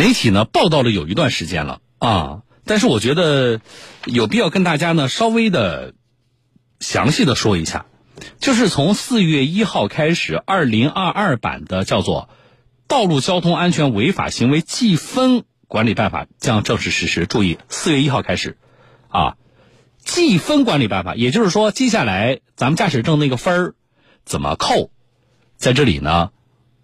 媒体呢报道了有一段时间了啊，但是我觉得有必要跟大家呢稍微的详细的说一下，就是从四月一号开始，二零二二版的叫做《道路交通安全违法行为记分管理办法》将正式实施。注意，四月一号开始啊，记分管理办法，也就是说，接下来咱们驾驶证那个分儿怎么扣，在这里呢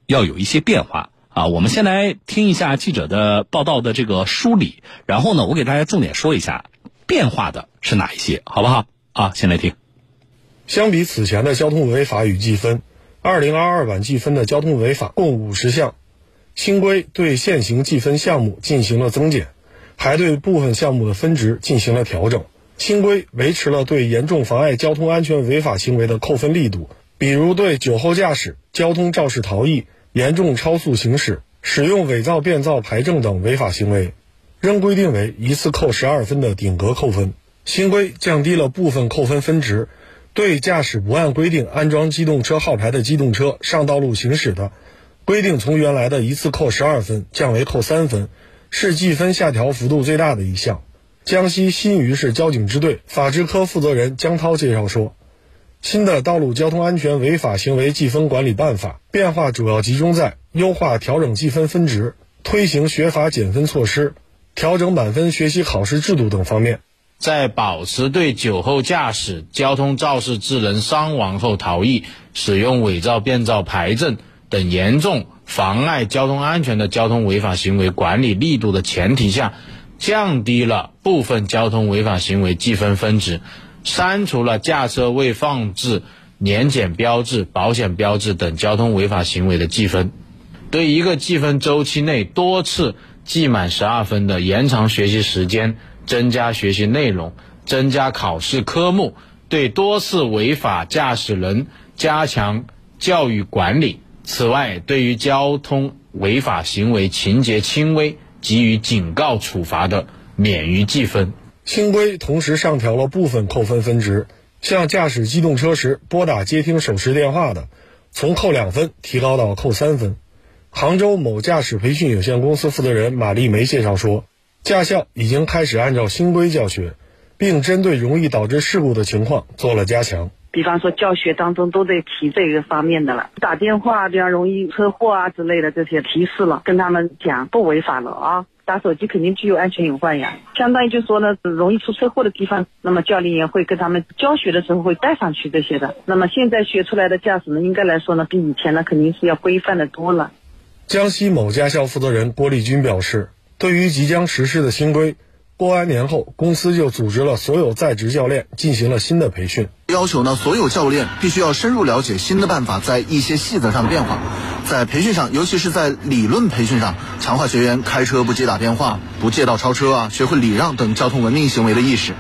要有一些变化。啊，我们先来听一下记者的报道的这个梳理，然后呢，我给大家重点说一下变化的是哪一些，好不好？啊，先来听。相比此前的交通违法与记分，二零二二版记分的交通违法共五十项，新规对现行记分项目进行了增减，还对部分项目的分值进行了调整。新规维持了对严重妨碍交通安全违法行为的扣分力度，比如对酒后驾驶、交通肇事逃逸。严重超速行驶、使用伪造变造牌证等违法行为，仍规定为一次扣十二分的顶格扣分。新规降低了部分扣分分值，对驾驶不按规定安装机动车号牌的机动车上道路行驶的，规定从原来的一次扣十二分降为扣三分，是记分下调幅度最大的一项。江西新余市交警支队法制科负责人江涛介绍说。新的道路交通安全违法行为记分管理办法变化主要集中在优化调整记分分值、推行学法减分措施、调整满分学习考试制度等方面。在保持对酒后驾驶、交通肇事致人伤亡后逃逸、使用伪造变造牌证等严重妨碍交通安全的交通违法行为管理力度的前提下，降低了部分交通违法行为记分分值。删除了驾车未放置年检标志、保险标志等交通违法行为的记分，对一个记分周期内多次记满十二分的，延长学习时间、增加学习内容、增加考试科目；对多次违法驾驶人加强教育管理。此外，对于交通违法行为情节轻微给予警告处罚的，免于记分。新规同时上调了部分扣分分值，像驾驶机动车时拨打接听手持电话的，从扣两分提高到扣三分。杭州某驾驶培训有限公司负责人马丽梅介绍说，驾校已经开始按照新规教学，并针对容易导致事故的情况做了加强。比方说教学当中都得提这个方面的了，打电话比较容易车祸啊之类的这些提示了，跟他们讲不违法了啊。打手机肯定具有安全隐患呀，相当于就说呢，容易出车祸的地方，那么教练员会跟他们教学的时候会带上去这些的。那么现在学出来的驾驶呢，应该来说呢，比以前呢肯定是要规范的多了。江西某驾校负责人郭丽军表示，对于即将实施的新规。过完年后，公司就组织了所有在职教练进行了新的培训，要求呢，所有教练必须要深入了解新的办法在一些细则上的变化，在培训上，尤其是在理论培训上，强化学员开车不接打电话、不借道超车啊，学会礼让等交通文明行为的意识。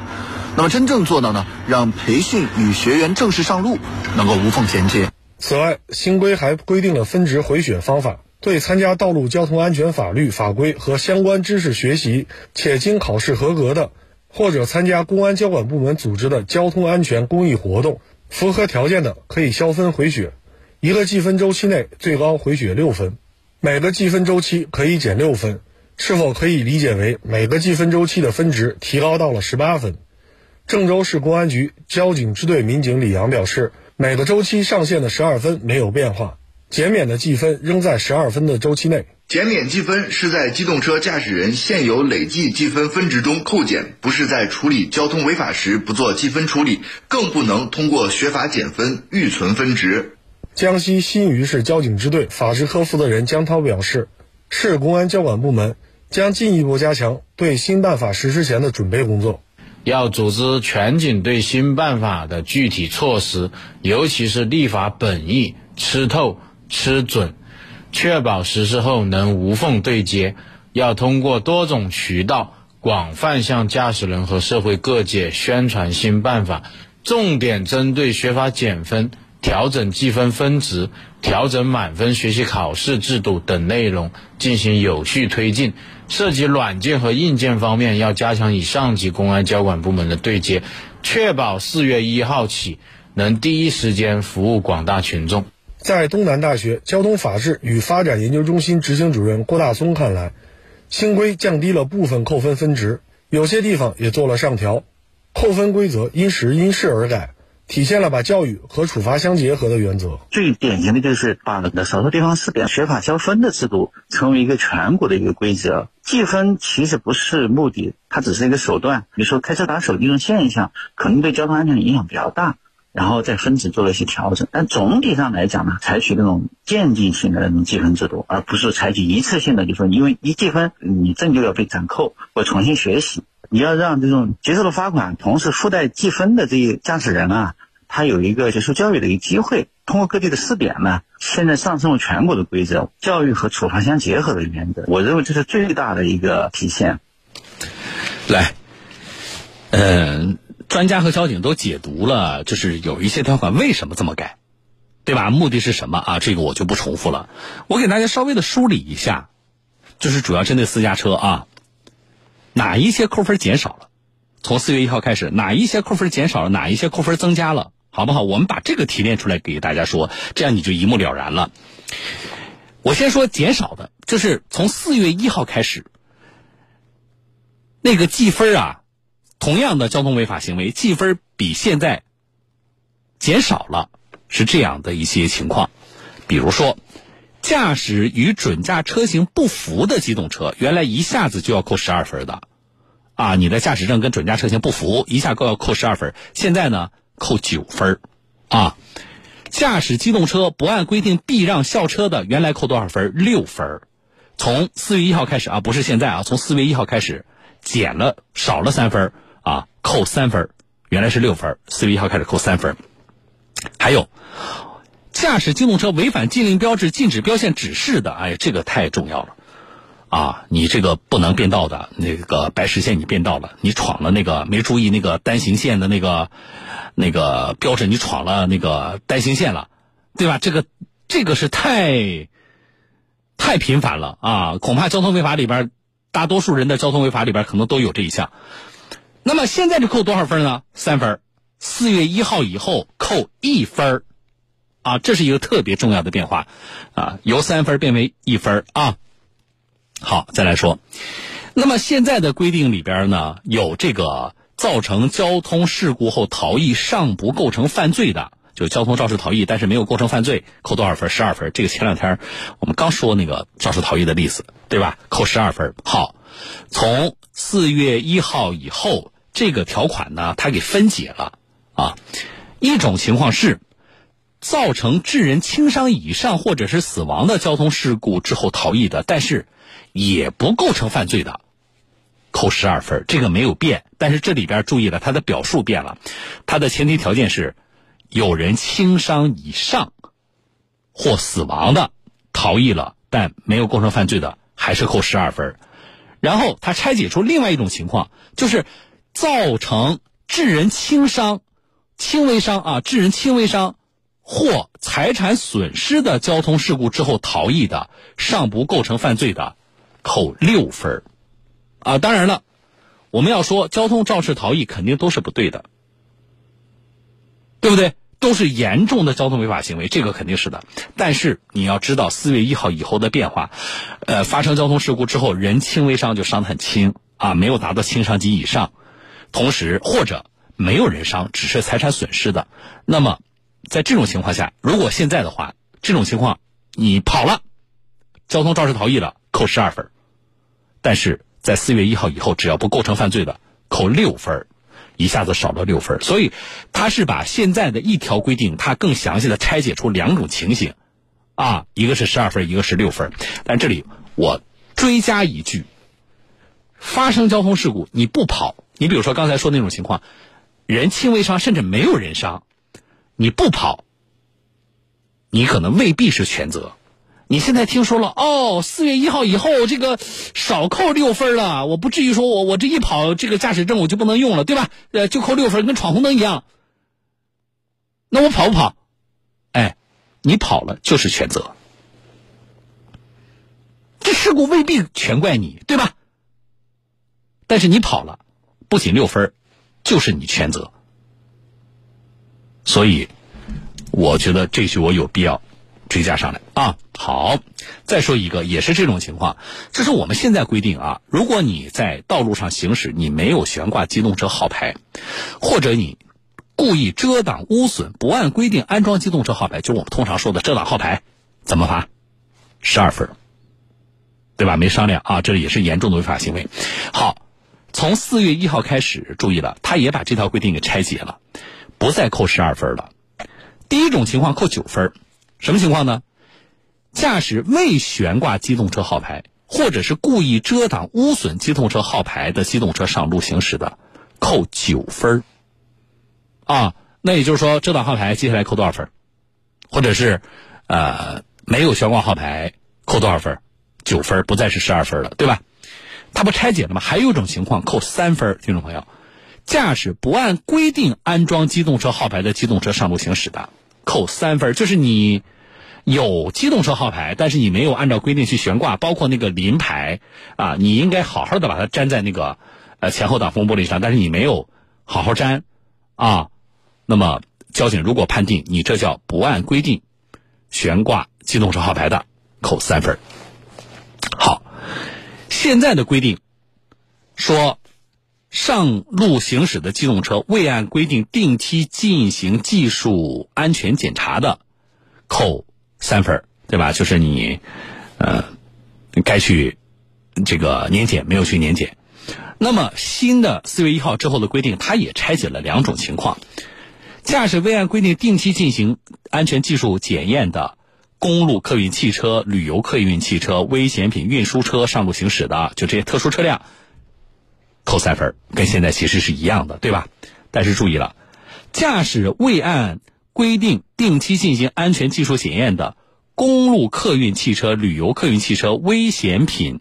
那么，真正做到呢，让培训与学员正式上路能够无缝衔接。此外，新规还规定了分值回血方法。对参加道路交通安全法律法规和相关知识学习且经考试合格的，或者参加公安交管部门组织的交通安全公益活动，符合条件的可以消分回血，一个记分周期内最高回血六分，每个记分周期可以减六分，是否可以理解为每个记分周期的分值提高到了十八分？郑州市公安局交警支队民警李阳表示，每个周期上限的十二分没有变化。减免的记分仍在十二分的周期内。减免记分是在机动车驾驶人现有累计记分分值中扣减，不是在处理交通违法时不做记分处理，更不能通过学法减分预存分值。江西新余市交警支队法制科负责人江涛表示，市公安交管部门将进一步加强对新办法实施前的准备工作，要组织全警对新办法的具体措施，尤其是立法本意吃透。吃准，确保实施后能无缝对接。要通过多种渠道，广泛向驾驶人和社会各界宣传新办法，重点针对学法减分、调整计分分值、调整满分学习考试制度等内容进行有序推进。涉及软件和硬件方面，要加强与上级公安交管部门的对接，确保四月一号起能第一时间服务广大群众。在东南大学交通法治与发展研究中心执行主任郭大松看来，新规降低了部分扣分分值，有些地方也做了上调，扣分规则因时因势而改。体现了把教育和处罚相结合的原则。最典型的就是把那个少数地方试点学法交分的制度成为一个全国的一个规则。计分其实不是目的，它只是一个手段。比如说开车打手这种现象，可能对交通安全影响比较大，然后在分值做了一些调整。但总体上来讲呢，采取那种渐进性的那种计分制度，而不是采取一次性的，就说因为一计分你证就要被暂扣或重新学习。你要让这种接受了罚款，同时附带记分的这些驾驶人啊，他有一个接受教育的一个机会。通过各地的试点呢，现在上升为全国的规则，教育和处罚相结合的原则，我认为这是最大的一个体现。来，嗯，专家和交警都解读了，就是有一些条款为什么这么改，对吧？目的是什么啊？这个我就不重复了。我给大家稍微的梳理一下，就是主要针对私家车啊。哪一些扣分减少了？从四月一号开始，哪一些扣分减少了？哪一些扣分增加了？好不好？我们把这个提炼出来给大家说，这样你就一目了然了。我先说减少的，就是从四月一号开始，那个记分啊，同样的交通违法行为记分比现在减少了，是这样的一些情况，比如说。驾驶与准驾车型不符的机动车，原来一下子就要扣十二分的，啊，你的驾驶证跟准驾车型不符，一下够要扣十二分。现在呢，扣九分，啊，驾驶机动车不按规定避让校车的，原来扣多少分？六分。从四月一号开始啊，不是现在啊，从四月一号开始减了少了三分啊，扣三分，原来是六分，四月一号开始扣三分。还有。驾驶机动车违反禁令标志、禁止标线指示的，哎，这个太重要了，啊，你这个不能变道的，那个白实线你变道了，你闯了那个没注意那个单行线的那个那个标志，你闯了那个单行线了，对吧？这个这个是太太频繁了啊，恐怕交通违法里边大多数人的交通违法里边可能都有这一项。那么现在就扣多少分呢？三分，四月一号以后扣一分啊，这是一个特别重要的变化，啊，由三分变为一分啊。好，再来说，那么现在的规定里边呢，有这个造成交通事故后逃逸尚不构成犯罪的，就交通肇事逃逸，但是没有构成犯罪，扣多少分？十二分。这个前两天我们刚说那个肇事逃逸的例子，对吧？扣十二分。好，从四月一号以后，这个条款呢，它给分解了啊。一种情况是。造成致人轻伤以上或者是死亡的交通事故之后逃逸的，但是也不构成犯罪的，扣十二分，这个没有变。但是这里边注意了，它的表述变了，它的前提条件是有人轻伤以上或死亡的逃逸了，但没有构成犯罪的，还是扣十二分。然后他拆解出另外一种情况，就是造成致人轻伤、轻微伤啊，致人轻微伤。或财产损失的交通事故之后逃逸的，尚不构成犯罪的，扣六分啊，当然了，我们要说交通肇事逃逸肯定都是不对的，对不对？都是严重的交通违法行为，这个肯定是的。但是你要知道，四月一号以后的变化，呃，发生交通事故之后，人轻微伤就伤得很轻啊，没有达到轻伤级以上，同时或者没有人伤，只是财产损失的，那么。在这种情况下，如果现在的话，这种情况你跑了，交通肇事逃逸了，扣十二分；但是在四月一号以后，只要不构成犯罪的，扣六分，一下子少了六分。所以他是把现在的一条规定，他更详细的拆解出两种情形，啊，一个是十二分，一个是六分。但这里我追加一句：发生交通事故你不跑，你比如说刚才说那种情况，人轻微伤，甚至没有人伤。你不跑，你可能未必是全责。你现在听说了哦，四月一号以后这个少扣六分了，我不至于说我我这一跑这个驾驶证我就不能用了，对吧？呃，就扣六分，跟闯红灯一样。那我跑不跑？哎，你跑了就是全责。这事故未必全怪你，对吧？但是你跑了，不仅六分，就是你全责。所以，我觉得这句我有必要追加上来啊。好，再说一个，也是这种情况，这是我们现在规定啊，如果你在道路上行驶，你没有悬挂机动车号牌，或者你故意遮挡污损，不按规定安装机动车号牌，就是我们通常说的遮挡号牌，怎么罚？十二分，对吧？没商量啊，这也是严重的违法行为。好，从四月一号开始，注意了，他也把这条规定给拆解了，不再扣十二分了。第一种情况扣九分，什么情况呢？驾驶未悬挂机动车号牌，或者是故意遮挡污损机动车号牌的机动车上路行驶的，扣九分啊，那也就是说，遮挡号牌接下来扣多少分？或者是，呃，没有悬挂号牌扣多少分？九分，不再是十二分了，对吧？他不拆解了吗？还有一种情况扣三分，听众朋友，驾驶不按规定安装机动车号牌的机动车上路行驶的，扣三分，就是你。有机动车号牌，但是你没有按照规定去悬挂，包括那个临牌啊，你应该好好的把它粘在那个呃前后挡风玻璃上，但是你没有好好粘啊，那么交警如果判定你这叫不按规定悬挂机动车号牌的，扣三分。现在的规定说，上路行驶的机动车未按规定定期进行技术安全检查的，扣。三分对吧？就是你，呃，该去这个年检没有去年检。那么新的四月一号之后的规定，它也拆解了两种情况：驾驶未按规定定期进行安全技术检验的公路客运汽车、旅游客运汽车、危险品运输车上路行驶的，就这些特殊车辆，扣三分，跟现在其实是一样的，对吧？但是注意了，驾驶未按。规定定期进行安全技术检验的公路客运汽车、旅游客运汽车、危险品，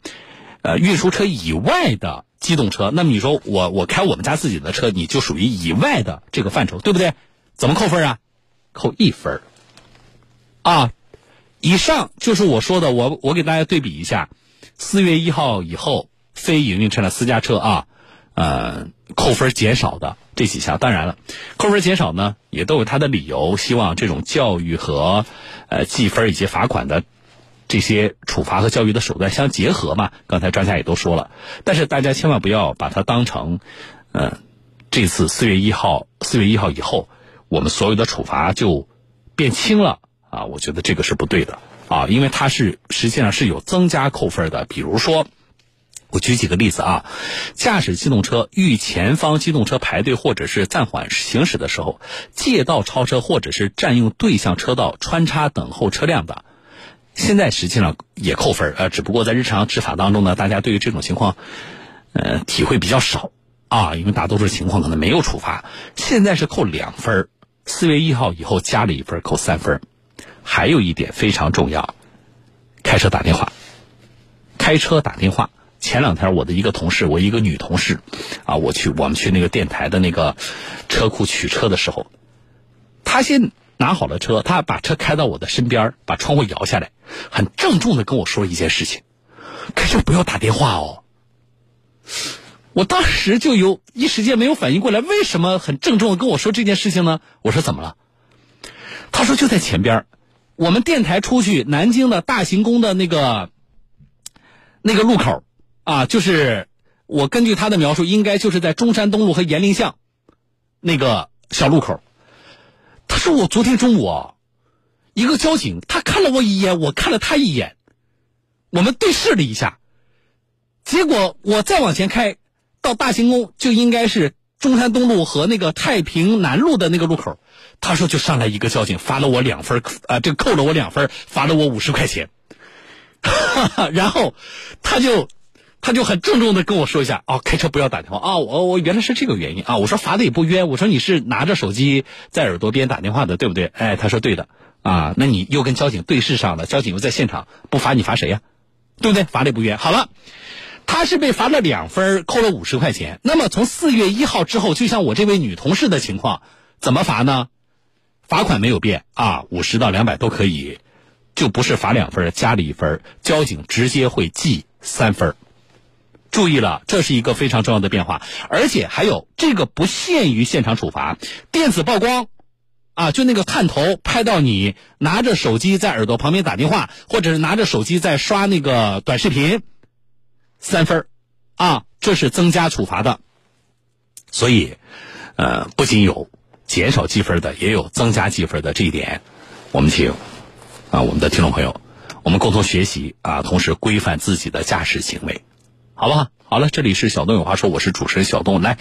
呃运输车以外的机动车，那么你说我我开我们家自己的车，你就属于以外的这个范畴，对不对？怎么扣分啊？扣一分啊！以上就是我说的，我我给大家对比一下，四月一号以后非营运车辆私家车啊，呃，扣分减少的。这几项，当然了，扣分减少呢，也都有它的理由。希望这种教育和呃记分以及罚款的这些处罚和教育的手段相结合嘛。刚才专家也都说了，但是大家千万不要把它当成，呃，这次四月一号，四月一号以后，我们所有的处罚就变轻了啊！我觉得这个是不对的啊，因为它是实际上是有增加扣分的，比如说。我举几个例子啊，驾驶机动车遇前方机动车排队或者是暂缓行驶的时候，借道超车或者是占用对向车道穿插等候车辆的，现在实际上也扣分呃，只不过在日常执法当中呢，大家对于这种情况，呃，体会比较少啊，因为大多数情况可能没有处罚。现在是扣两分四月一号以后加了一分，扣三分还有一点非常重要，开车打电话，开车打电话。前两天我的一个同事，我一个女同事，啊，我去我们去那个电台的那个车库取车的时候，她先拿好了车，她把车开到我的身边，把窗户摇下来，很郑重的跟我说一件事情：开车不要打电话哦。我当时就有一时间没有反应过来，为什么很郑重的跟我说这件事情呢？我说怎么了？他说就在前边，我们电台出去南京的大行宫的那个那个路口。啊，就是我根据他的描述，应该就是在中山东路和延陵巷那个小路口。他说我昨天中午，一个交警他看了我一眼，我看了他一眼，我们对视了一下，结果我再往前开到大行宫，就应该是中山东路和那个太平南路的那个路口。他说就上来一个交警，罚了我两分，啊，这扣了我两分，罚了我五十块钱。然后他就。他就很郑重的跟我说一下，哦，开车不要打电话啊！我我原来是这个原因啊！我说罚的也不冤，我说你是拿着手机在耳朵边打电话的，对不对？哎，他说对的啊。那你又跟交警对视上了，交警又在现场，不罚你罚谁呀？对不对？罚的也不冤。好了，他是被罚了两分，扣了五十块钱。那么从四月一号之后，就像我这位女同事的情况，怎么罚呢？罚款没有变啊，五十到两百都可以，就不是罚两分，加了一分，交警直接会记三分。注意了，这是一个非常重要的变化，而且还有这个不限于现场处罚，电子曝光啊，就那个探头拍到你拿着手机在耳朵旁边打电话，或者是拿着手机在刷那个短视频，三分啊，这是增加处罚的。所以，呃，不仅有减少积分的，也有增加积分的这一点，我们请啊我们的听众朋友，我们共同学习啊，同时规范自己的驾驶行为，好不好？好了，这里是小东有话说，我是主持人小东，来。